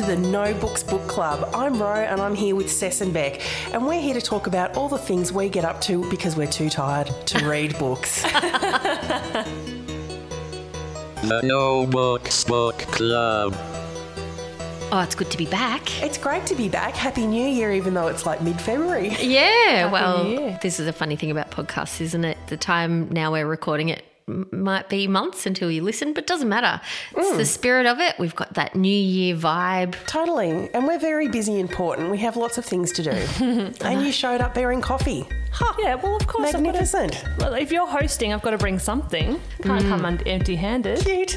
to the No Books Book Club. I'm Ro and I'm here with Cess and Beck, and we're here to talk about all the things we get up to because we're too tired to read books. The No Books Book Club. Oh, it's good to be back. it's great to be back. Happy New Year, even though it's like mid February. Yeah, well, New Year. this is a funny thing about podcasts, isn't it? The time now we're recording it m- might be months until you listen, but doesn't matter. It's the hmm. spirit of it. We've got that New Year vibe. Totally. And we're very busy and important. We have lots of things to do. and you showed up bearing coffee. Huh. Yeah, well, of course. I've got Magnificent. to, well, if you're hosting, I've got to bring something. Can't come un- empty-handed. Cute.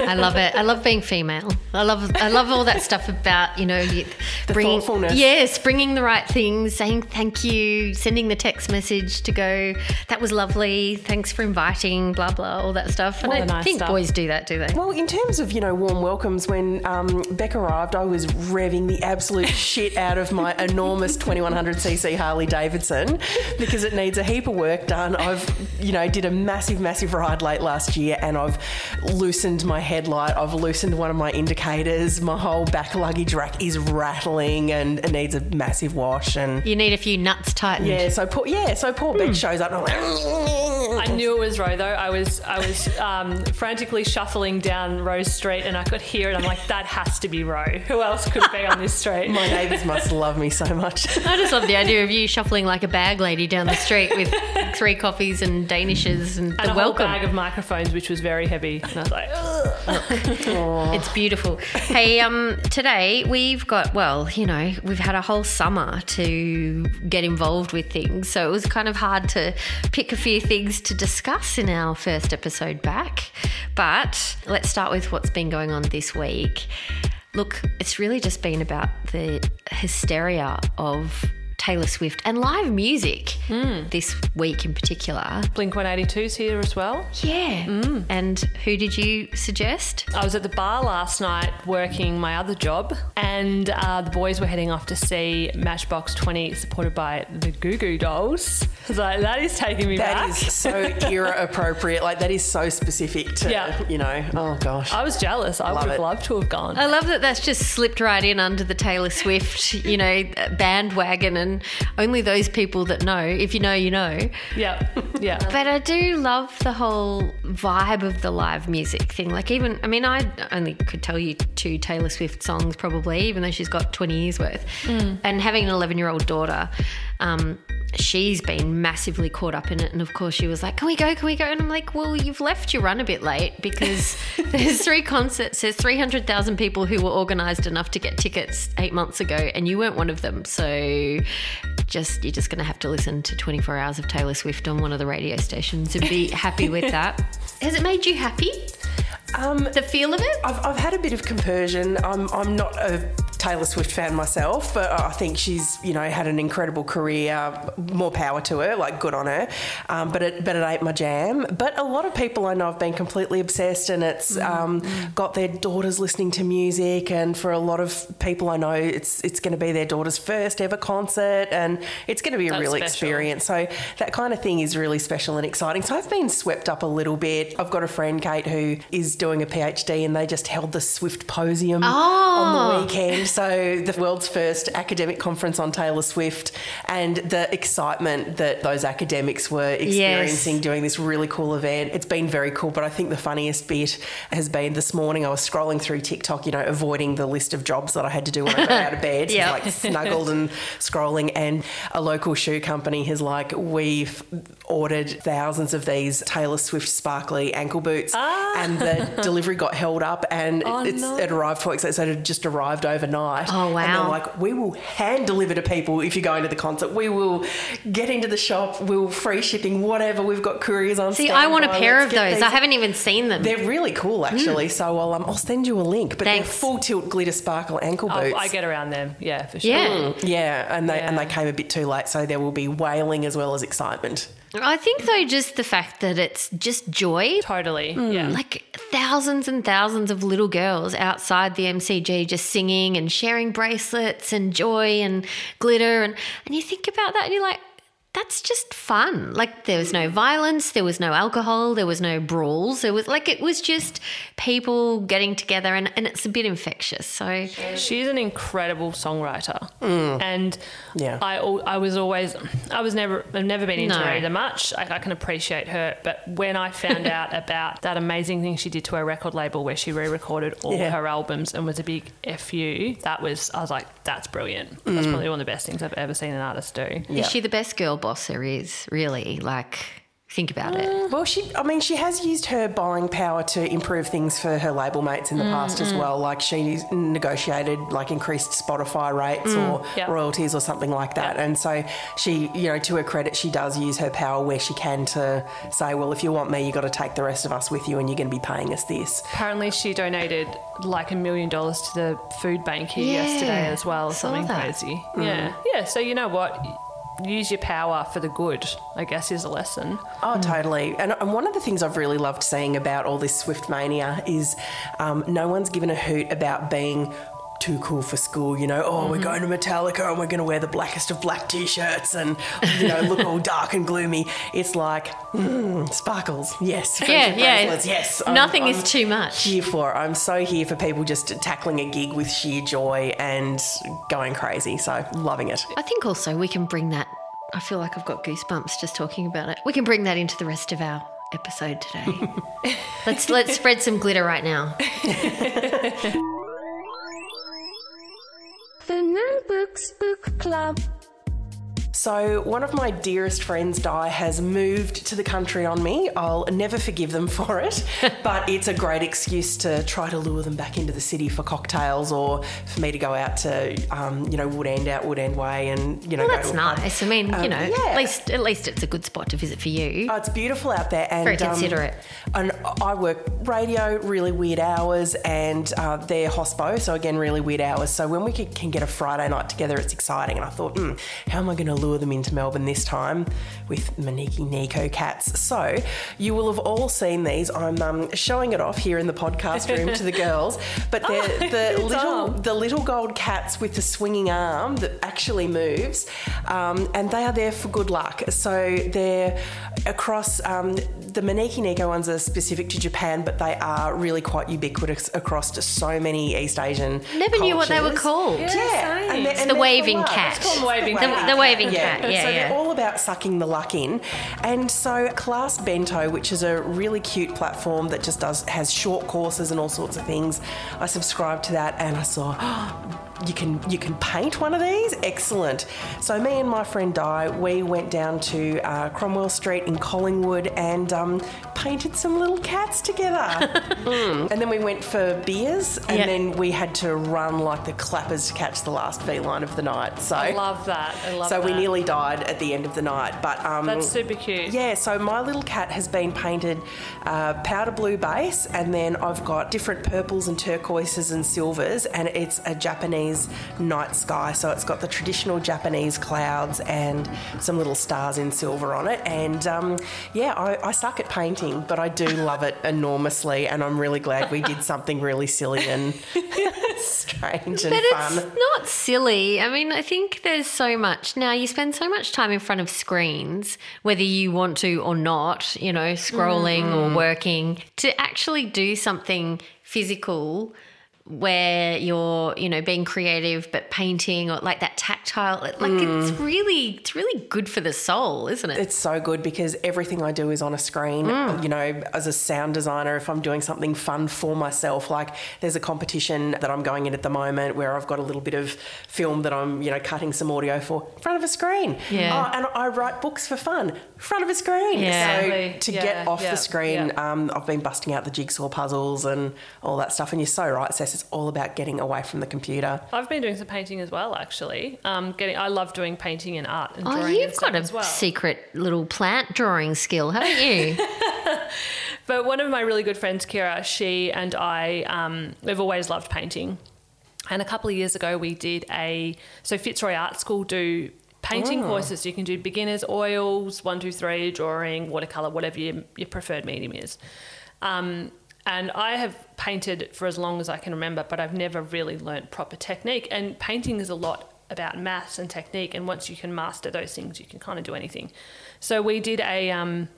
I love it. I love being female. I love I love all that stuff about you know you, The bringing thoughtfulness. yes, bringing the right things, saying thank you, sending the text message to go. That was lovely. Thanks for inviting. Blah blah, all that stuff. All I the don't nice think stuff. boys do that, do they? Well, in terms of, you know, warm welcomes, when um, Beck arrived, I was revving the absolute shit out of my enormous 2100cc Harley Davidson because it needs a heap of work done. I've, you know, did a massive, massive ride late last year and I've loosened my headlight. I've loosened one of my indicators. My whole back luggage rack is rattling and it needs a massive wash. And You need a few nuts tightened. yeah, so poor, yeah, so poor Beck shows up and I'm like, I knew it was Ro though. I was I was um, frantically shuffling down Rose Street, and I could hear it. I'm like, that has to be Ro. Who else could be on this street? my neighbours must love me so much. I just love the idea of you shuffling like a bag lady down the street with three coffees and danishes and, and the welcome. bag of microphones, which was very heavy. And I was like, Ugh. It's beautiful. Hey, um, today we've got well, you know, we've had a whole summer to get involved with things, so it was kind of hard to pick a few things to discuss in our first episode back. But let's start with what's been going on this week. Look, it's really just been about the hysteria of Taylor Swift and live music this week in particular. Blink 182's here as well. Yeah. And who did you suggest? I was at the bar last night working my other job, and uh, the boys were heading off to see Matchbox 20, supported by the Goo Goo Dolls. I was like, that is taking me That back. is so era appropriate. Like that is so specific to Yeah. you know. Oh gosh. I was jealous. I Love would have it. loved to have gone. I love that that's just slipped right in under the Taylor Swift, you know, bandwagon, and only those people that know, if you know, you know. yeah, yeah. But I do love the whole vibe of the live music thing. Like, even, I mean, I only could tell you two Taylor Swift songs probably, even though she's got 20 years worth. And having an 11 year old daughter, um, she's been massively caught up in it. And of course, she was like, Can we go? Can we go? And I'm like, Well, you've left your run a bit late because there's three concerts, there's 300,000 people who were organised enough to get tickets eight months ago, and you weren't one of them. So just you're just going to have to listen to 24 hours of Taylor Swift on one of the radio stations and be happy with that. Has it made you happy? Um, The feel of it? I've, I've had a bit of compersion. I'm, I'm not a Taylor Swift fan myself, but I think she's you know had an incredible career. More power to her, like good on her. Um, but it but it ain't my jam. But a lot of people I know have been completely obsessed, and it's um, got their daughters listening to music. And for a lot of people I know, it's it's going to be their daughter's first ever concert, and it's going to be a That's real special. experience. So that kind of thing is really special and exciting. So I've been swept up a little bit. I've got a friend, Kate, who is doing a PhD and they just held the Swiftposium on the weekend. So the world's first academic conference on Taylor Swift and the excitement that those academics were experiencing doing this really cool event. It's been very cool, but I think the funniest bit has been this morning I was scrolling through TikTok, you know, avoiding the list of jobs that I had to do when I got out of bed. So like snuggled and scrolling and a local shoe company has like we've ordered thousands of these Taylor Swift sparkly ankle boots and the delivery got held up and Oh, it's no. it arrived for so it just arrived overnight Oh, wow! and they're like we will hand deliver to people if you're going to the concert we will get into the shop we'll free shipping whatever we've got couriers on See, I want a pair Let's of those. these- I haven't even seen them. they're really cool actually so I'll, um, I'll send you a link but Thanks. they're full tilt glitter sparkle ankle Oh, boots I get around them. Yeah, for sure. yeah. yeah, and they and they came a bit too late, so there will be wailing as well as excitement. I think, though, just the fact that it's just joy. Totally. Yeah. Mm. Like thousands and thousands of little girls outside the MCG just singing and sharing bracelets and joy and glitter. And, and you think about that and you're like, that's just fun. Like there was no violence, there was no alcohol, there was no brawls. There was like it was just people getting together and, and it's a bit infectious. So She's an incredible songwriter, mm. and Yeah. I I was always I was never I've never been into No. her either much. I, I can appreciate her, but when I found out about that amazing thing she did to her record label where she re-recorded all Yeah. her albums and was a big fu, that was I was like that's brilliant. That's mm. probably one of the best things I've ever seen an artist do. Yeah. is she the best girl boss there is, really? Like think about it. Mm. Well, she, I mean, she has used her buying power to improve things for her label mates in the past as well. Like she negotiated like increased Spotify rates mm, or Yep. royalties or something like that. And so she, you know, to her credit, she does use her power where she can to say, well, if you want me, you got to take the rest of us with you and you're going to be paying us this. Apparently, she donated like a million dollars to the food bank here Yeah, yesterday as well. saw Something that. crazy. Mm. Yeah, yeah. So you know what? Use your power for the good. I guess is a lesson. Oh, totally. And, and one of the things I've really loved seeing about all this Swift mania is um, no one's given a hoot about being too cool for school. You know, oh, we're going to Metallica and we're going to wear the blackest of black t-shirts and you know look all dark and gloomy. It's like mm, sparkles. Yes. Yeah, yeah. Yes. I'm- Nothing I'm is too much. Here for. I'm so here for people just tackling a gig with sheer joy and going crazy. So loving it. I think also we can bring that. I feel like I've got goosebumps just talking about it. We can bring that into the rest of our episode today. let's let's spread some glitter right now. The No Books Book Club. So, one of my dearest friends, Di, has moved to the country on me. I'll never forgive them for it, but it's a great excuse to try to lure them back into the city for cocktails or for me to go out to, um, you know, Woodend, out Woodend Way and, you know, Well, that's nice. I mean, Um, you know, yeah. at least at least it's a good spot to visit for you. Oh, it's beautiful out there, and Very considerate. Um, and I work radio, really weird hours, and uh, they're hospo, so again, really weird hours. So when we can, can get a Friday night together, it's exciting. And I thought, hmm, how am I going to lure them into Melbourne this time with Maneki Neko cats? So you will have all seen these. I'm um, showing it off here in the podcast room to the girls, but they're the little the little gold cats with the swinging arm that actually moves, um, and they are there for good luck. So they're across um, the Maneki Neko ones are specific to Japan, but they are really quite ubiquitous across so many East Asian. Never knew what they were called. Yeah, same. and It's and the waving cat. It's called waving The- cat. The waving cat, yeah, so yeah. they're all about sucking the luck in, and so ClassBento, which is a really cute platform that just does has short courses and all sorts of things. I subscribed to that, and I saw. Oh, You can you can paint one of these. Excellent. So me and my friend Di, we went down to uh, Cromwell Street in Collingwood and um, painted some little cats together. Mm. And then we went for beers, and Yeah. then we had to run like the clappers to catch the last V/Line of the night. So I love that. I love so that. we nearly died at the end of the night, but um, That's super cute. yeah. So my little cat has been painted uh, powder blue base, and then I've got different purples and turquoises and silvers, and it's a Japanese night sky. So it's got the traditional Japanese clouds and some little stars in silver on it. And um, yeah, I, I suck at painting, but I do love it enormously, and I'm really glad we did something really silly and strange and But fun. it's not silly. I mean, I think there's so much. Now, you spend so much time in front of screens, whether you want to or not, you know, scrolling Mm-hmm. or working, to actually do something physical where you're, you know, being creative but painting or like that tactile. Like it's really it's really good for the soul, isn't it? It's so good because everything I do is on a screen. Mm. You know, as a sound designer, if I'm doing something fun for myself, like there's a competition that I'm going in at the moment where I've got a little bit of film that I'm, you know, cutting some audio for in front of a screen. Yeah. Oh, and I write books for fun in front of a screen. Yeah. So Exactly. to Yeah, get off yeah, the screen, um, I've been busting out the jigsaw puzzles and all that stuff. And you're so right, Cess. It's all about getting away from the computer. I've been doing some painting as well, actually. Um, getting, I love doing painting and art and Oh, drawing you've stuff got a well. secret little plant drawing skill, haven't you? But one of my really good friends, Kira, she and I, um, we've always loved painting. And a couple of years ago, we did a so Fitzroy Art School do painting courses. You can do beginners, oils, one, two, three, drawing, watercolor, whatever your, your preferred medium is. Um, and I have painted for as long as I can remember, but I've never really learnt proper technique. And painting is a lot about maths and technique, and once you can master those things, you can kind of do anything. So we did a um,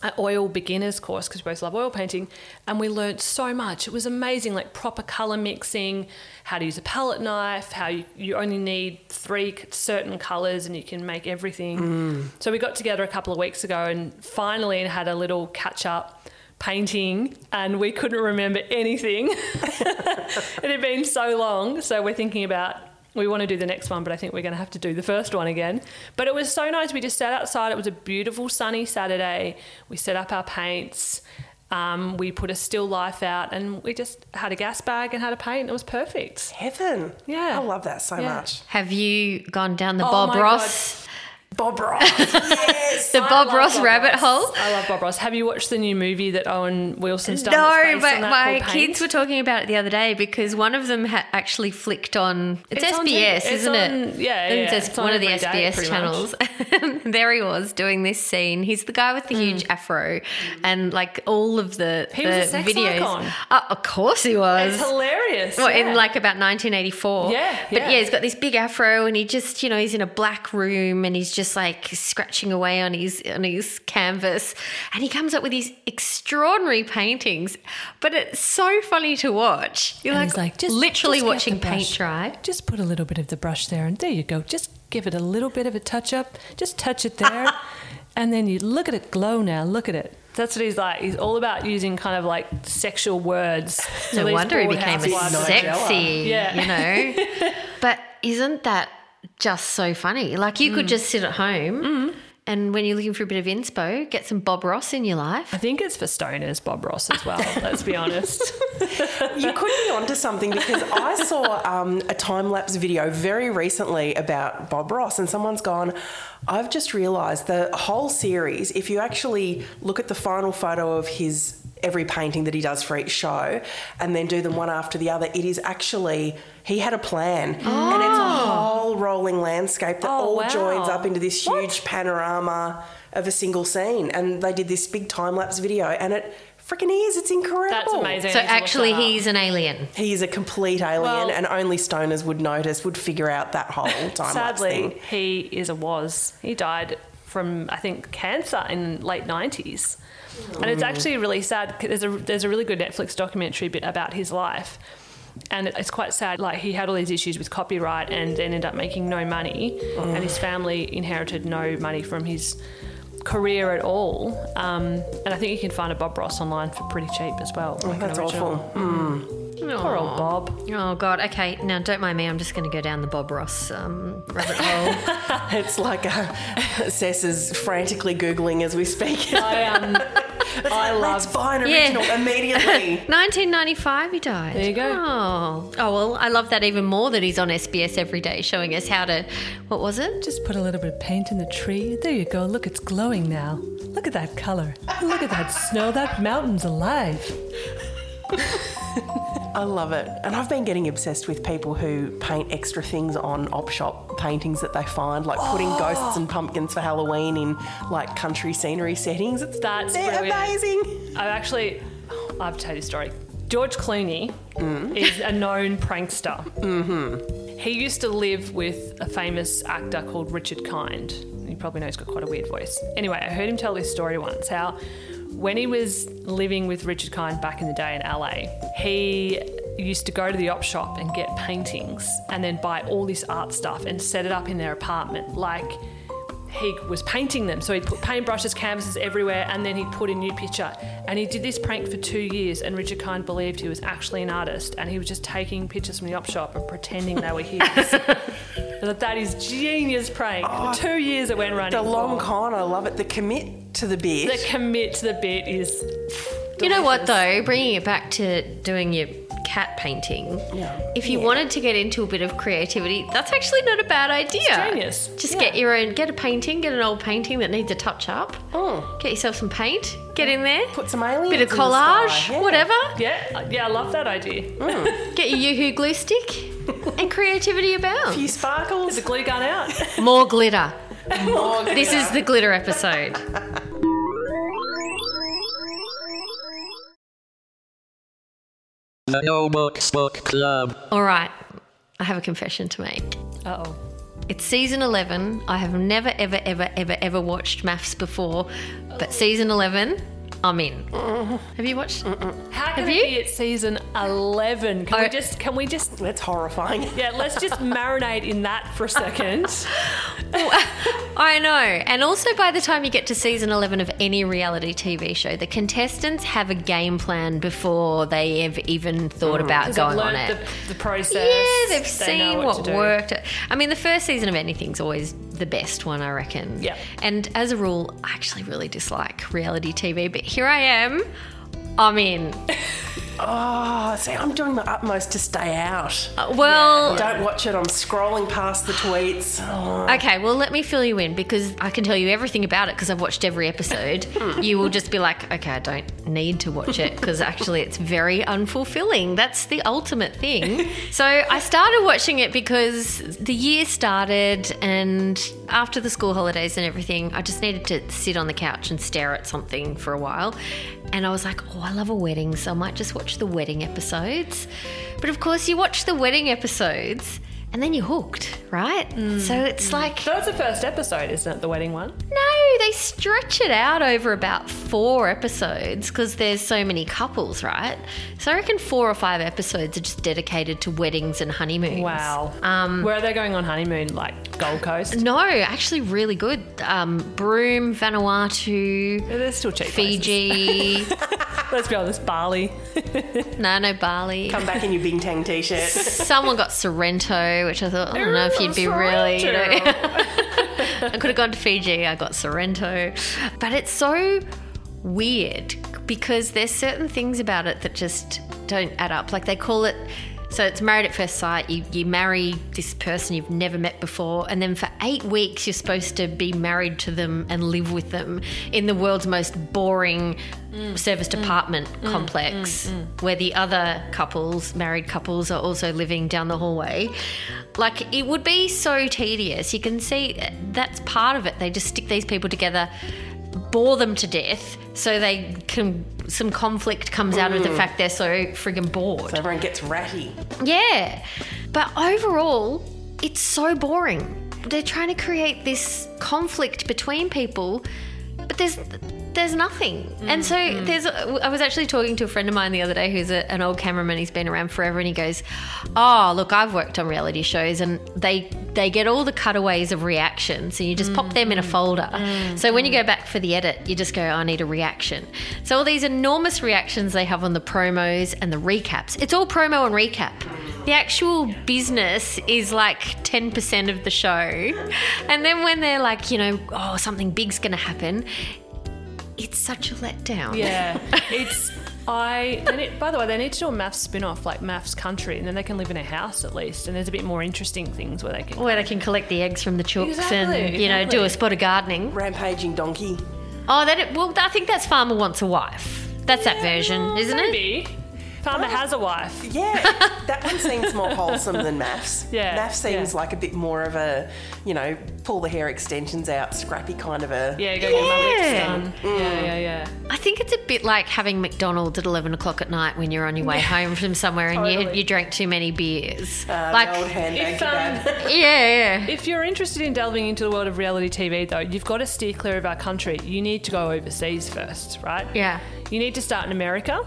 an oil beginners course because we both love oil painting and we learned so much it was amazing like proper color mixing how to use a palette knife how you, you only need three certain colors and you can make everything so we got together a couple of weeks ago and finally had a little catch up painting and we couldn't remember anything it had been so long so we're thinking about we want to do the next one, but I think we're going to have to do the first one again. But it was so nice. We just sat outside. It was a beautiful sunny Saturday. We set up our paints. Um, we put a still life out, and we just had a gas bag and had a paint. It was perfect. Heaven. Yeah. I love that so Yeah. much. Have you gone down the Oh Bob my Ross, Bob Ross. yes. the I Bob Ross Bob rabbit Ross. hole? I love Bob Ross. Have you watched the new movie that Owen Wilson's done? No, based but on that my kids were talking about it the other day because one of them ha- actually flicked on. It's, It's SBS, TV. It's isn't on- it? yeah, yeah, It's, it's on one of the SBS pretty channels. there he was doing this scene. He's the guy with the huge afro, and like all of the, Mm. He the was a sex videos. icon. Uh, of course he was. It's hilarious. Well, yeah. in like about 1984. Yeah, But yeah. yeah, he's got this big afro and he just, you know, he's in a black room and he's just like scratching away on his on his canvas and he comes up with these extraordinary paintings. But it's so funny to watch. You're And like, like, just- literally just watching paint dry. Just put a little bit of the brush there, and there you go. Just give it a little bit of a touch up. Just touch it there, and then you look at it glow. Now look at it. That's what he's like. He's all about using kind of like sexual words. So No these wonder he became a sexy, Yeah. you know. but isn't that just so funny? Like you could Mm. just sit at home and when you're looking for a bit of inspo, get some Bob Ross in your life. I think it's for stoners, Bob Ross as well. let's be honest. you could be onto something because I saw um, a time lapse video very recently about Bob Ross, and someone's gone. I've just realised the whole series. If you actually look at the final photo of his every painting that he does for each show, and then do them one after the other, it is actually he had a plan, and it's a oh. whole rolling landscape that Oh, all wow. joins up into this huge panorama of a single scene. And they did this big time lapse video, and it. Freaking is! It's incredible. That's amazing. So I need to look actually, he's an alien. He's a complete alien, Well- and only stoners would notice, would figure out that whole time lapse Sadly, thing. he is a was. He died from I think cancer in late nineties, and it's actually really sad. There's a there's a really good Netflix documentary bit about his life, and it's quite sad. Like he had all these issues with copyright, and then ended up making no money, and his family inherited no money from his career at all. Um, and I think you can find a Bob Ross online for pretty cheap as well. like an That's original. awful. Poor old Bob. Oh God. Okay. Now, don't mind me. I'm just going to go down the Bob Ross um, rabbit hole. It's like uh, Cess is frantically googling as we speak. I um, I Let's love buy an Yeah. immediately. 1995, he died. There you go. Oh. oh well, I love that even more that he's on SBS every day, showing us how to. What was it? Just put a little bit of paint in the tree. There you go. Look, it's glowing now. Look at that color. Look at that snow. That mountain's alive. I love it. And I've been getting obsessed with people who paint extra things on op shop paintings that they find, like putting Oh. ghosts and pumpkins for Halloween in like country scenery settings. It's That's they're brilliant. amazing. I've actually, I have to tell you a story. George Clooney is a known prankster. Mm-hmm. He used to live with a famous actor called Richard Kind. You probably know he's got quite a weird voice. Anyway, I heard him tell this story once how when he was living with Richard Kind back in the day in LA, he used to go to the op shop and get paintings and then buy all this art stuff and set it up in their apartment. Like he was painting them. So he'd put paintbrushes, canvases everywhere, and then he'd put a new picture. And he did this prank for two years, and Richard Kind believed he was actually an artist, and he was just taking pictures from the op shop and pretending they were his. That that is genius prank. for two years it went running. The long for. con, I love it. The commit to the bit. The commit to the bit is. You know what though? Bringing it back to doing your cat painting. Yeah. If you wanted to get into a bit of creativity, that's actually not a bad idea. genius. Just Yeah. get your own, get a painting, get an old painting that needs a touch up. Oh. Get yourself some paint. Get in there. Put some aliens bit of in the collage, sky, yeah. whatever. Yeah, yeah, I love that idea. Mm. Get your yoo-hoo glue stick, and creativity about. A few abounds. sparkles. The glue gun out. More glitter. More This is the glitter episode. The No Books Book Club. All right, I have a confession to make. Uh oh. It's season 11. I have never, ever, ever, ever, ever watched MAFS before, but season 11, I'm in. Have you watched? How can Have it you? be at season eleven? Can I- we just? Can we just? That's horrifying. Yeah, let's just marinate in that for a second. I know. And also, by the time you get to season 11 of any reality TV show, the contestants have a game plan before they have even thought mm. about Because I've going on learned it. the, the process. Yeah, they've They know seen what, what, to do. worked. I mean, the first season of anything's always the best one, I reckon. Yeah. And as a rule, I actually really dislike reality TV, but here I am. I'm in. Oh, see, I'm doing my utmost to stay out. Uh, well, Don't watch it. I'm scrolling past the tweets. Oh, okay, well, let me fill you in because I can tell you everything about it because I've watched every episode. you will just be like, okay, I don't need to watch it because actually it's very unfulfilling. That's the ultimate thing. so I started watching it because the year started and after the school holidays and everything, I just needed to sit on the couch and stare at something for a while. And I was like, oh, I love a wedding, so I might just watch the wedding episodes. But of course, you watch the wedding episodes and then you're hooked, right? So it's like, That was the first episode, isn't it? The wedding one. no, they stretch it out over about four episodes because there's so many couples, right? So I reckon four or five episodes are just dedicated to weddings and honeymoons. Wow. Um, Where are they going on honeymoon? Like Gold Coast? no, actually, really good. Um, Broome, Vanuatu, Yeah, They're still cheap. Fiji. Let's be honest, Bali. no, no, Bali. come back in your Bintang t-shirt. Someone got Sorrento, which I thought, I don't know if you'd be really, you know. I could have gone to Fiji, I got Sorrento. But it's so weird because there's certain things about it that just don't add up. Like they call it so it's married at first sight. You you marry this person you've never met before, and then for eight weeks you're supposed to be married to them and live with them in the world's most boring mm. service department mm. mm. complex, where the other couples, married couples, are also living down the hallway. Like it would be so tedious. You can see that's part of it. They just stick these people together bore them to death so they can some conflict comes out of the mm. fact they're so friggin' bored. Everyone gets ratty. Yeah. But overall, it's so boring. They're trying to create this conflict between people, but there's there's nothing. And so mm-hmm. there's I was actually talking to a friend of mine the other day who's a, an old cameraman. He's been around forever and he goes, "Oh, look, I've worked on reality shows and they they get all the cutaways of reactions and you just pop them in a mm-hmm. folder. So when you go mm-hmm. back for the edit, you just go, I need a reaction. So all these enormous reactions they have on the promos and the recaps. It's all promo and recap. The actual business is like 10% of the show. And then when they're like, you know, oh, something big's going to happen, it's such a letdown. Yeah, it's I. They need, by the way, they need to do a MAFS spin-off like MAFS Country, and then they can live in a house at least. And there's a bit more interesting things where they can. Where they can collect the eggs from the chooks Exactly, and, you know, do a spot of gardening. Rampaging donkey. Oh, that well, I think that's Farmer Wants a Wife. That's that version, isn't it? Maybe. Farmer has a wife. Yeah, that one seems more wholesome than MAFS. Yeah, MAFS seems yeah. like a bit more of a, you know, pull the hair extensions out, scrappy kind of a. Yeah, go get my lips Yeah. done. Yeah, yeah, yeah. I think it's a bit like having McDonald's at 11 o'clock at night when you're on your way home from somewhere and you, Totally. you drank too many beers. Uh, like, the old handbag If, um, yeah, yeah. If you're interested in delving into the world of reality TV, though, you've got to steer clear of our country. You need to go overseas first, right? Yeah. You need to start in America.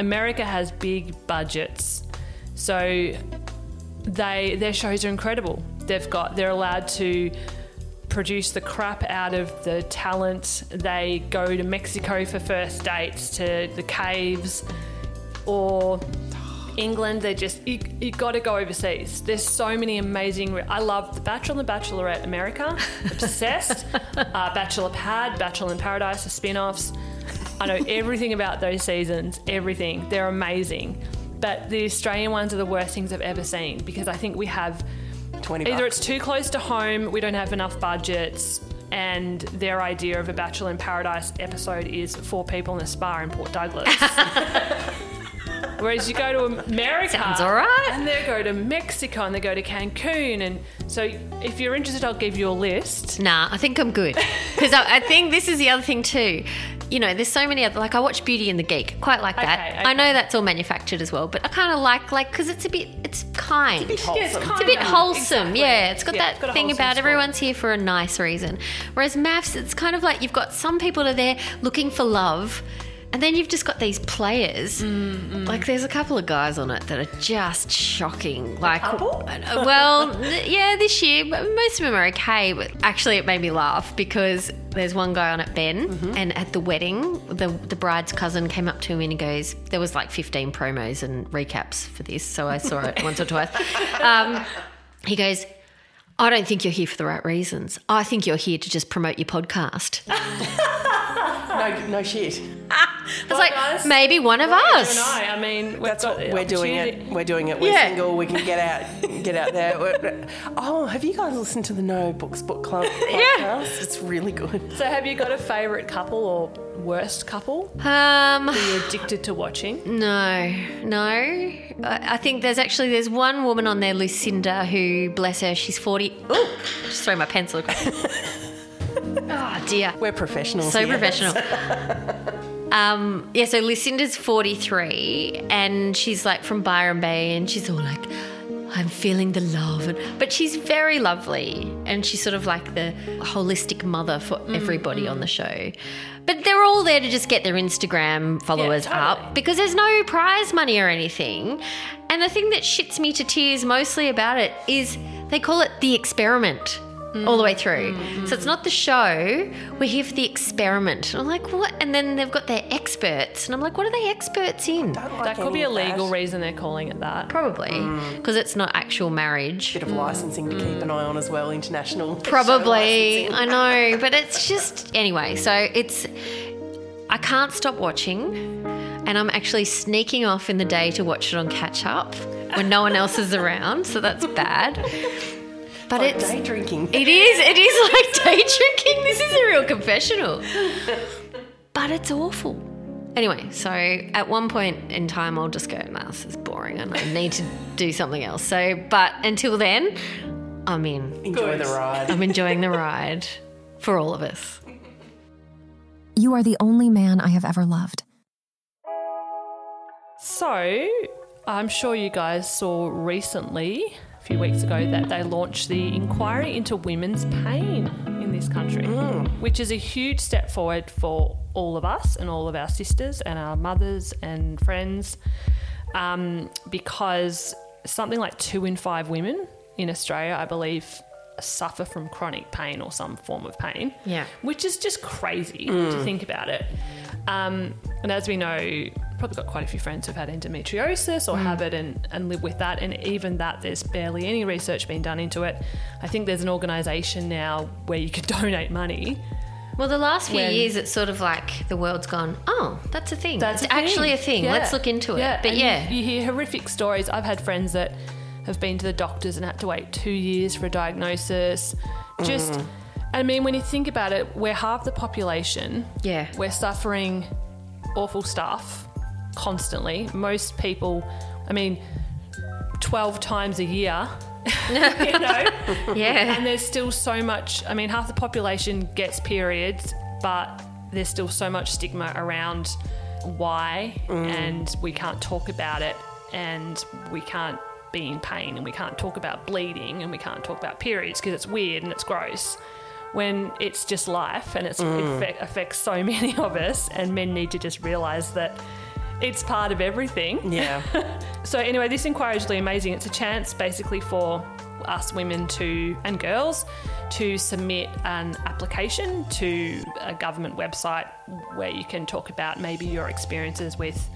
America has big budgets, so they their shows are incredible. They've got they're allowed to produce the crap out of the talent. They go to Mexico for first dates, to the caves, or England. They're just you, you got to go overseas. There's so many amazing. I love The Bachelor and the Bachelorette America. Obsessed. uh, Bachelor Pad, Bachelor in Paradise, the spin-offs. I know everything about those seasons. Everything. They're amazing. But the Australian ones are the worst things I've ever seen because I think we have 20 either bucks. it's too close to home, we don't have enough budgets, and their idea of a Bachelor in Paradise episode is four people in a spa in Port Douglas. Whereas you go to America, Sounds all right. and they go to Mexico and they go to Cancun, and so if you're interested, I'll give you a list. Nah, I think I'm good. Because I, I think this is the other thing too. You know, there's so many other, like I watch Beauty and the Geek, quite like that. Okay, I know that's all manufactured as well, but I kind of like, like, because it's a bit, it's kind. It's wholesome. It's a bit wholesome, Exactly. yeah. It's got Yeah, it's that got thing about score. everyone's here for a nice reason. Whereas MAFS, it's kind of like you've got some people are there looking for love, and then you've just got these players. Mm, Like there's a couple of guys on it that are just shocking. Like, couple? uh, well, yeah, this year, but most of them are okay. But actually, it made me laugh because there's one guy on it, Ben, Mm-hmm. and at the wedding, the the bride's cousin came up to him and he goes, "There was like 15 promos and recaps for this, so I saw it once or twice." Um, he goes. I don't think you're here for the right reasons. I think you're here to just promote your podcast. No, no shit. I was like, guys, maybe one of us. You and. I, I mean, we've That's got what, we're doing it. We're doing it. We're Yeah. single. We can get out, get out there. We're- Oh, have you guys listened to the No Books Book Club podcast? Yeah. It's really good. So, have you got a favourite couple or worst couple Um, that you're addicted to watching? No, no. I I think there's actually there's one woman on there, Lucinda, who bless her, she's forty. Oh, just throw my pencil across. Oh dear, We're professionals. so here. professional. Um, yeah, so Lucinda's 43 and she's like from Byron Bay and she's all like, I'm feeling the love. But she's very lovely and she's sort of like the holistic mother for everybody on the show. But they're all there to just get their Instagram followers totally. up because there's no prize money or anything. And the thing that shits me to tears mostly about it is they call it the experiment Mm-hmm. all the way through. So it's mm-hmm. not the show. We're here for the experiment. And I'm like, what? And then they've got their experts. And I'm like, what are they experts in? Like That could be a legal that. reason they're calling it that. Probably mm. because it's not actual marriage. Bit of licensing to keep an eye on as well, international. Probably, licensing. I know, but it's just anyway. So it's I can't stop watching, and I'm actually sneaking off in the day to watch it on catch up when no one else is around. So that's bad. But Like it's day drinking. it is it is like day drinking. This is a real confessional, but it's awful. Anyway, so at one point in time, I'll just go, nah, this is boring and I need to do something else. So, but until then, I'm in. Enjoy the ride. I'm enjoying the ride for all of us. You are the only man I have ever loved. So, I'm sure you guys saw recently, a few weeks ago, that they launched the inquiry into women's pain in this country, which is a huge step forward for all of us and all of our sisters and our mothers and friends, um, because something like two in five women in Australia, I believe, suffer from chronic pain or some form of pain. Yeah. Which is just crazy to think about it. Um, and as we know, probably got quite a few friends who've had endometriosis or mm. have it and, and live with that. And even that, there's barely any research being done into it. I think there's an organisation now where you can donate money. Well, the last few When- years, it's sort of like the world's gone, oh, that's a thing. That's it's actually a thing. Yeah. Let's look into it. Yeah, But and yeah. You, you hear horrific stories. I've had friends that have been to the doctors and had to wait two years for a diagnosis. Just, mm. I mean, when you think about it, we're half the population. Yeah. We're suffering awful stuff constantly. Most people, I mean, 12 times a year, you know? yeah. And there's still so much, I mean, half the population gets periods, but there's still so much stigma around why, mm. and we can't talk about it, and we can't be in pain, and we can't talk about bleeding, and we can't talk about periods because it's weird and it's gross. When it's just life and it's, it mm. affect, affects so many of us, and men need to just realize that it's part of everything. Yeah. So anyway, this inquiry is really amazing. It's a chance basically for us women to and girls to submit an application to a government website where you can talk about maybe your experiences with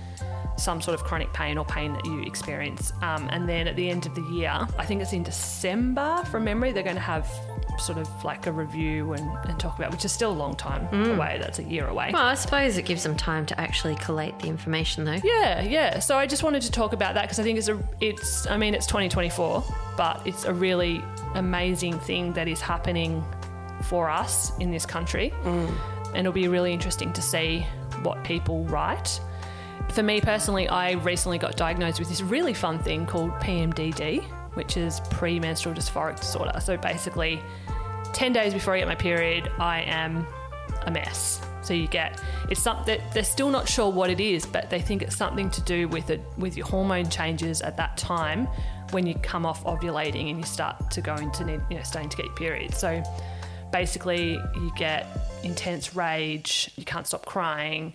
some sort of chronic pain or pain that you experience. Um, and then at the end of the year, I think it's in December from memory, they're going to have sort of like a review and, and talk about, which is still a long time mm. away. That's a year away. Well, I suppose it gives them time to actually collate the information, though. Yeah, yeah. So I just wanted to talk about that because I think it's a, it's, I mean, it's 2024, but it's a really amazing thing that is happening for us in this country. Mm. And it'll be really interesting to see what people write. For me personally, I recently got diagnosed with this really fun thing called PMDD, which is premenstrual dysphoric disorder. So basically, 10 days before I get my period, I am a mess. So you get it's something they're still not sure what it is, but they think it's something to do with it with your hormone changes at that time when you come off ovulating and you start to go into need, you know starting to get your period. So basically, you get intense rage, you can't stop crying,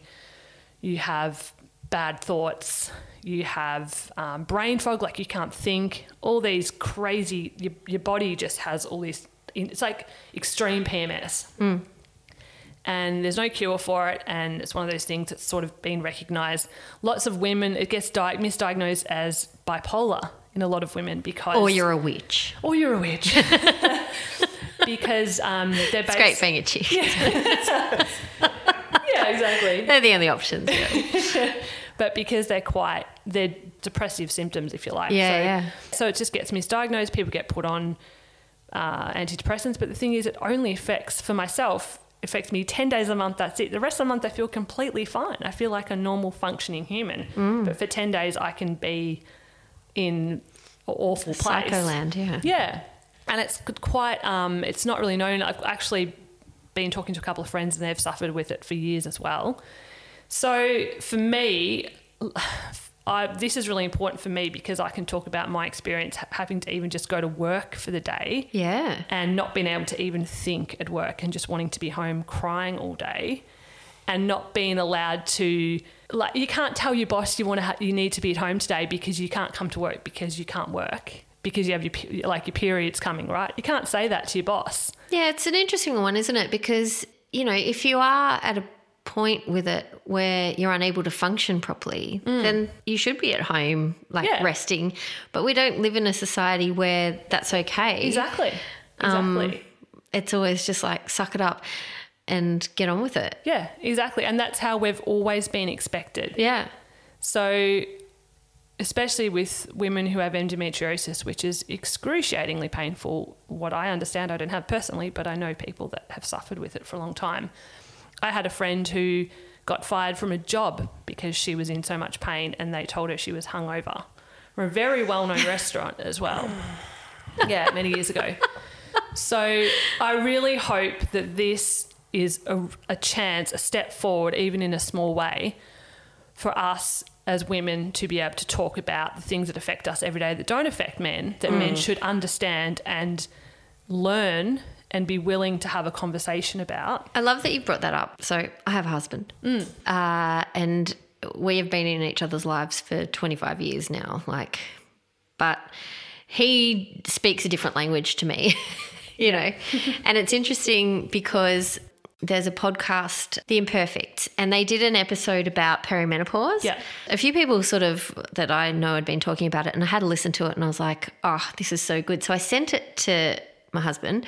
you have bad thoughts, you have um, brain fog, like you can't think, all these crazy. Your, your body just has all these. It's like extreme PMS and there's no cure for it and it's one of those things that's sort of been recognized lots of women it gets di- misdiagnosed as bipolar in a lot of women because Or you're a witch. or you're a witch because um, they're based. It's great being a chick. yeah exactly They're the only options. Yeah. but because they're quite they're depressive symptoms if you like Yeah, so, yeah. so it just gets misdiagnosed people get put on uh, antidepressants but the thing is it only affects for myself affects me 10 days a month that's it the rest of the month i feel completely fine i feel like a normal functioning human Mm. but for 10 days i can be in an awful place Psycho land, yeah. yeah, and it's quite. Um, it's not really known. I've actually been talking to a couple of friends, and they've suffered with it for years as well. So for me, I, this is really important for me because I can talk about my experience having to even just go to work for the day Yeah. and not being able to even think at work and just wanting to be home crying all day and not being allowed to like you can't tell your boss you want to ha- you need to be at home today because you can't come to work because you can't work because you have your like your periods coming right you can't say that to your boss Yeah, it's an interesting one, isn't it? Because, you know, if you are at a point with it where you're unable to function properly, then you should be at home, like Mm. Yeah. resting. But we don't live in a society where that's okay. exactly Um, exactly It's always just like suck it up and get on with it. yeah exactly and that's how we've always been expected Yeah. So, especially with women who have endometriosis, which is excruciatingly painful, what I understand, I don't have personally, but I know people that have suffered with it for a long time. I had a friend who got fired from a job because she was in so much pain and they told her she was hungover from a very well known restaurant as well. Yeah, many years ago. So I really hope that this is a, a chance, a step forward, even in a small way, for us as women to be able to talk about the things that affect us every day that don't affect men, that men mm. should understand and learn and be willing to have a conversation about. I love that you brought that up. So I have a husband, uh, and we have been in each other's lives for 25 years now. Like, but he speaks a different language to me, you know, and it's interesting because there's a podcast, The Imperfect, and they did an episode about perimenopause. Yeah. A few people sort of that I know had been talking about it, and I had to listen to it, and I was like, oh, this is so good. So I sent it to my husband,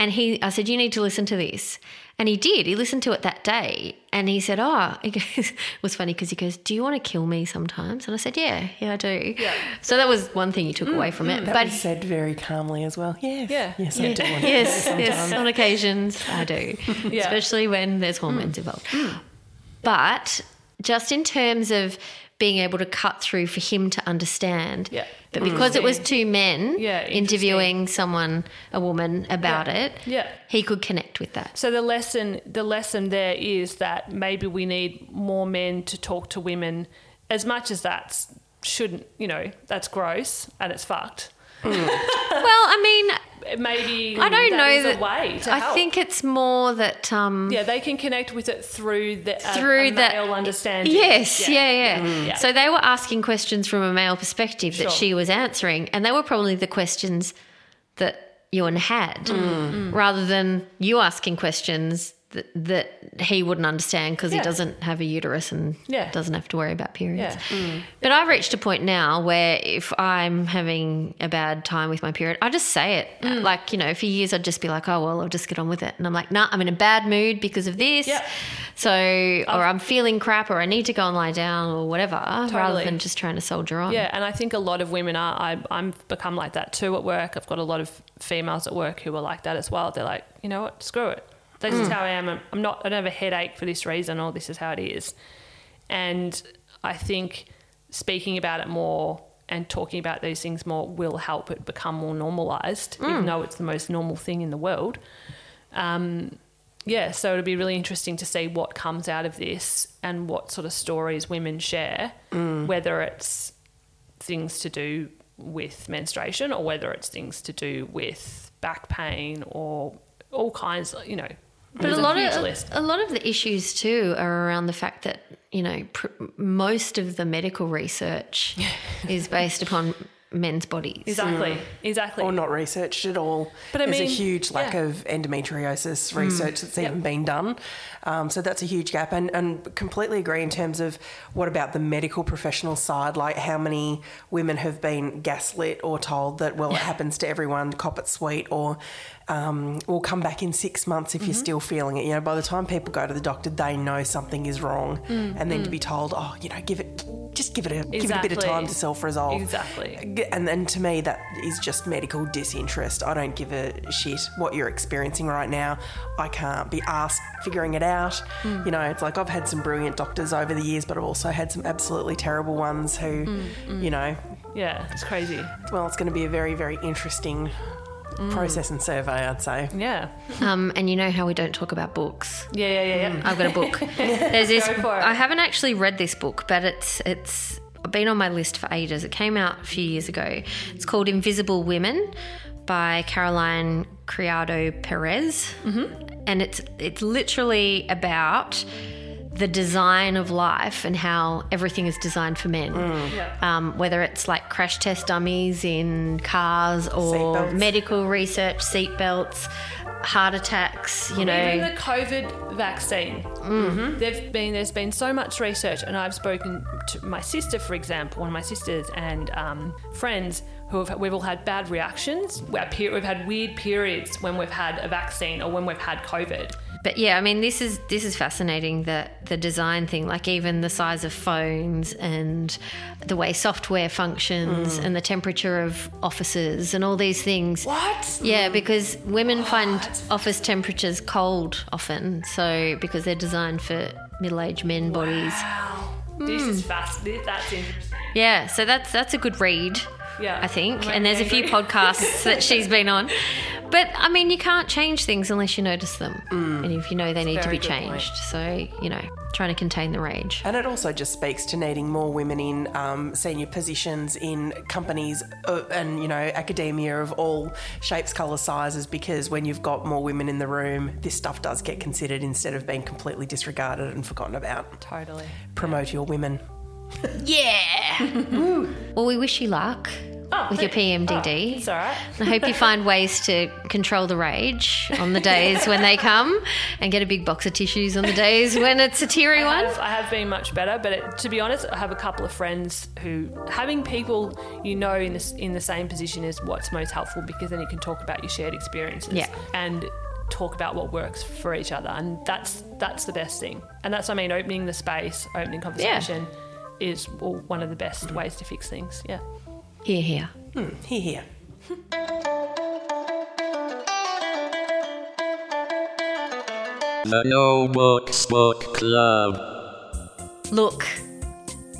and he, I said, you need to listen to this. And he did. He listened to it that day, and he said, oh, he goes, it was funny because he goes, do you want to kill me sometimes? And I said, yeah, yeah, I do. Yeah. So that was one thing he took away from it. Mm, mm. That but he said very calmly as well. Yes. Yeah. Yes, I do. want yes, sometimes. yes, on occasions I do, Yeah. especially when there's hormones mm. involved. But just in terms of being able to cut through for him to understand, Yeah. but mm. because it was two men Yeah, interviewing someone, a woman about Yeah. it, Yeah. he could connect with that. So the lesson the lesson there is that maybe we need more men to talk to women as much as that's shouldn't, you know, that's gross and it's fucked. well, I mean, Maybe I don't that know that. a way to I help. think it's more that. Um, yeah, they can connect with it through the through that male understanding. Yes, yeah, yeah. Yeah. So they were asking questions from a male perspective that Sure. she was answering, and they were probably the questions that Ewan had, Mm. rather than you asking questions that, that he wouldn't understand because Yeah. he doesn't have a uterus and Yeah. doesn't have to worry about periods. Yeah. But I've reached a point now where if I'm having a bad time with my period, I just say it. Mm. Like, you know, for years I'd just be like, oh, well, I'll just get on with it. And I'm like, nah, I'm in a bad mood because of this. Yep. So, or I'm feeling crap or I need to go and lie down or whatever, rather than just trying to soldier on. Yeah, and I think a lot of women are. I, I'm become like that too at work. I've got a lot of females at work who are like that as well. They're like, you know what, screw it. This is mm. how I am. I'm- not. I don't have a headache for this reason, or this is how it is. And I think speaking about it more and talking about these things more will help it become more normalized, even mm. though it's the most normal thing in the world. Um, yeah, so it'll be really interesting to see what comes out of this and what sort of stories women share, mm. whether it's things to do with menstruation or whether it's things to do with back pain or all kinds. You know, But there's a lot huge of list. a lot of the issues too are around the fact that you know pr- most of the medical research is based upon men's bodies. Exactly, exactly. or not researched at all. But I There's mean, a huge lack yeah. of endometriosis research that's even been done. Um, so that's a huge gap. And, and completely agree in terms of what about the medical professional side? Like how many women have been gaslit or told that, well, it happens to everyone, cop it sweet, or um, we'll come back in six months if you're Mm-hmm. still feeling it. You know, by the time people go to the doctor, they know something is wrong. Mm, And then to be told, oh, you know, give it, just give it a, give it a bit of time to self resolve. Exactly. And then to me, that is just medical disinterest. I don't give a shit what you're experiencing right now. I can't be asked figuring it out. Hmm. You know, it's like I've had some brilliant doctors over the years, but I've also had some absolutely terrible ones who, Hmm, you know, yeah, it's crazy. well, it's going to be a very, very interesting Hmm. process and survey, I'd say. Yeah, Um, and you know how we don't talk about books. yeah, yeah, yeah. yeah. I've got a book. There's this. Go for it. I haven't actually read this book, but it's it's been on my list for ages. It came out a few years ago. It's called Invisible Women by Caroline Criado Perez, mm-hmm. and it's it's literally about the design of life and how everything is designed for men. Um, whether it's like crash test dummies in cars or medical research, seatbelts, heart attacks. You know, Even the COVID vaccine. Mm-hmm. There've been there's been so much research, and I've spoken to my sister, for example, one of my sisters and um, friends who have we've all had bad reactions. We're We've had weird periods when we've had a vaccine or when we've had COVID. But yeah, I mean, this is this is fascinating. That the design thing, like even the size of phones and the way software functions mm. and the temperature of offices and all these things. What? Yeah, because women find office temperatures cold often, so because they're designed for middle-aged men bodies. This is mm. fast. This, that's interesting. Yeah, so that's that's a good read. Yeah. I think. And there's a few podcasts that she's been on. But I mean, you can't change things unless you notice them. And if you know they need to be good point. changed. So, you know, trying to contain the rage. And it also just speaks to needing more women in um, senior positions in companies uh, and, you know, academia of all shapes, colours, sizes, because when you've got more women in the room, this stuff does get considered instead of being completely disregarded and forgotten about. Totally. Promote your women. Yeah. well, we wish you luck Oh, with your PMDD. It's all right. I hope you find ways to control the rage on the days when they come and get a big box of tissues on the days when it's a teary I one. have, I have been much better, but it, to be honest, I have a couple of friends who having people you know in this in the same position is what's most helpful because then you can talk about your shared experiences Yeah. and talk about what works for each other, and that's that's the best thing. And that's I mean, opening the space, opening conversation is one of the best ways to fix things. Yeah. Here, here. Here, here. The No Books Book Club. Look,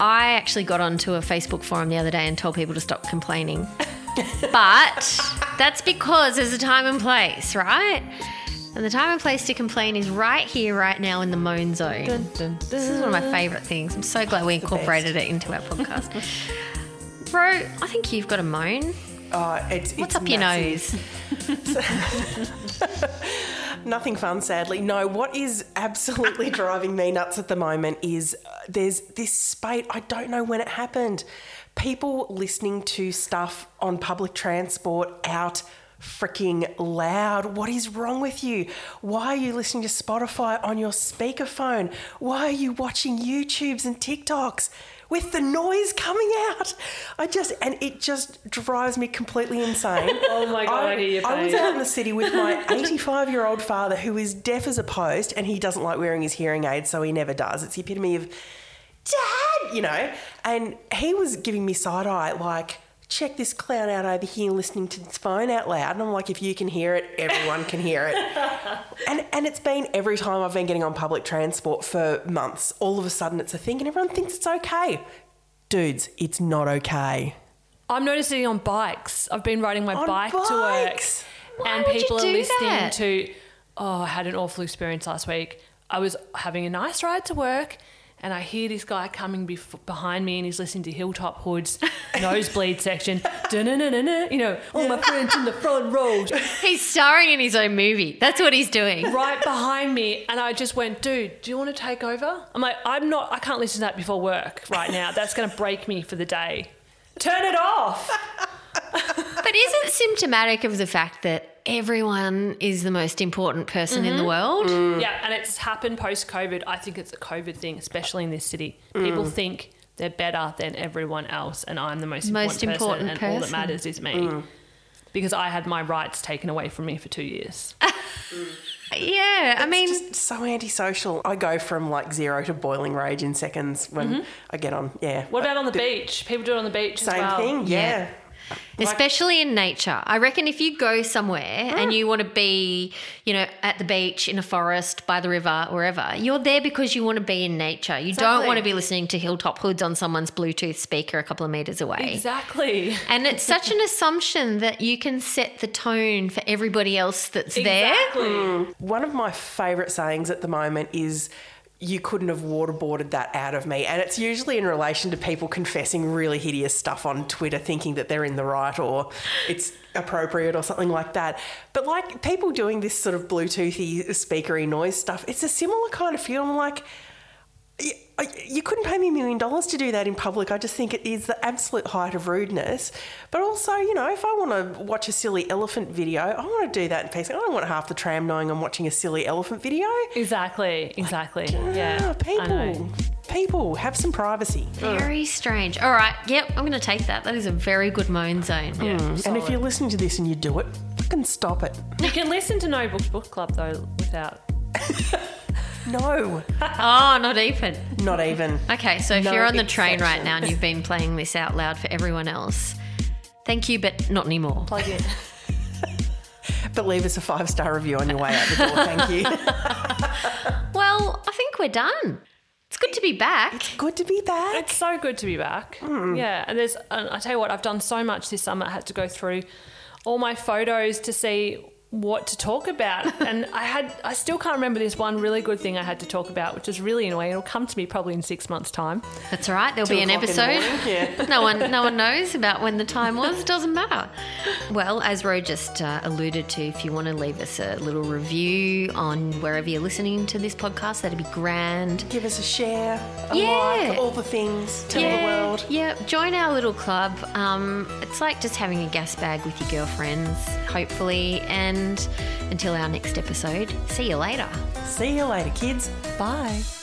I actually got onto a Facebook forum the other day and told people to stop complaining. but that's because there's a time and place, right? And the time and place to complain is right here, right now in the moan zone. This is one of my favourite things. I'm so glad we incorporated it into our podcast. Bro, I think you've got a moan. Uh, it's, What's it's up your nose? Nothing fun, sadly. No, what is absolutely driving me nuts at the moment is uh, there's this spate. I don't know when it happened. People listening to stuff on public transport out freaking loud. What is wrong with you? Why are you listening to Spotify on your speakerphone? Why are you watching YouTubes and TikToks? With the noise coming out, I just and it just drives me completely insane. Oh my God, I hear your I was out in the city with my 85 year old father who is deaf as a post and he doesn't like wearing his hearing aids, so he never does. It's the epitome of dad, you know. And he was giving me side eye, like, check this clown out over here listening to his phone out loud. And I'm like, if you can hear it, everyone can hear it. and and it's been every time I've been getting on public transport for months, all of a sudden it's a thing and everyone thinks it's okay. Dudes, it's not okay. I'm noticing on bikes. I've been riding my On bike to work. Why and people are listening that? to. Oh, I had an awful experience last week. I was having a nice ride to work, and I hear this guy coming bef- behind me and he's listening to Hilltop Hoods nosebleed section. You know, all my friends in the front row, He's starring in his own movie. That's what he's doing. right behind me, and I just went, "Dude, do you want to take over?" I'm like, "I'm not. I can't listen to that before work right now. That's going to break me for the day. Turn it off." But is it symptomatic of the fact that everyone is the most important person in the mm-hmm. world? Mm. Yeah, and it's happened post COVID. I think it's a COVID thing, especially in this city. People mm. think they're better than everyone else, and I'm the most, Most important, important person, and all that matters is me. Mm. Because I had my rights taken away from me for two years. Yeah, I mean, Just so antisocial. I go from like zero to boiling rage in seconds when mm-hmm. I get on. Yeah. What about uh, on the beach? People do it on the beach Same as well. thing. Yeah. Especially in nature. I reckon if you go somewhere and ah. you want to be, you know, at the beach, in a forest, by the river, wherever, you're there because you want to be in nature. You don't want to be listening to Hilltop Hoods on someone's Bluetooth speaker a couple of meters away. Exactly. And it's such an assumption that you can set the tone for everybody else that's there. Exactly. Mm. One of my favourite sayings at the moment is, you couldn't have waterboarded that out of me. And it's usually in relation to people confessing really hideous stuff on Twitter, thinking that they're in the right or it's appropriate or something like that. But like people doing this sort of Bluetoothy, speakery noise stuff, it's a similar kind of feel. I'm like, you couldn't pay me a million dollars to do that in public. I just think it is the absolute height of rudeness. But also, you know, if I want to watch a silly elephant video, I want to do that in peace. I don't want half the tram knowing I'm watching a silly elephant video. Exactly. Exactly. Ah, Yeah. I people, people, have some privacy. Very strange. All right. Yep. I'm going to take that. That is a very good moan zone. And if you're listening to this and you do it, fucking stop it. You can listen to No Books Book Club though without. No, Oh, not even. not even. Okay, so if No you're on the train right now and you've been playing this out loud for everyone else, thank you, but not anymore. Plug in. But leave us a five star review on your way out the door. Thank you. Well, I think we're done. It's good to be back. It's Good to be back. It's so good to be back. Hmm. Yeah, and there's. And I tell you what, I've done so much this summer. I had to go through all my photos to see what to talk about, and I had. I still can't remember this one really good thing I had to talk about, which is really annoying. It'll come to me probably in six months' time. That's all right. There'll be an o'clock in the episode. yeah. No one, no one knows about when the time was. It Doesn't matter. Well, as Ro just uh, alluded to, if you want to leave us a little review on wherever you're listening to this podcast, that'd be grand. Give us a share, a Yeah. like, all the things. Tell the world. Yeah, join our little club. Um, it's like just having a gas bag with your girlfriends, hopefully. And until our next episode, see you later. See you later, kids. Bye.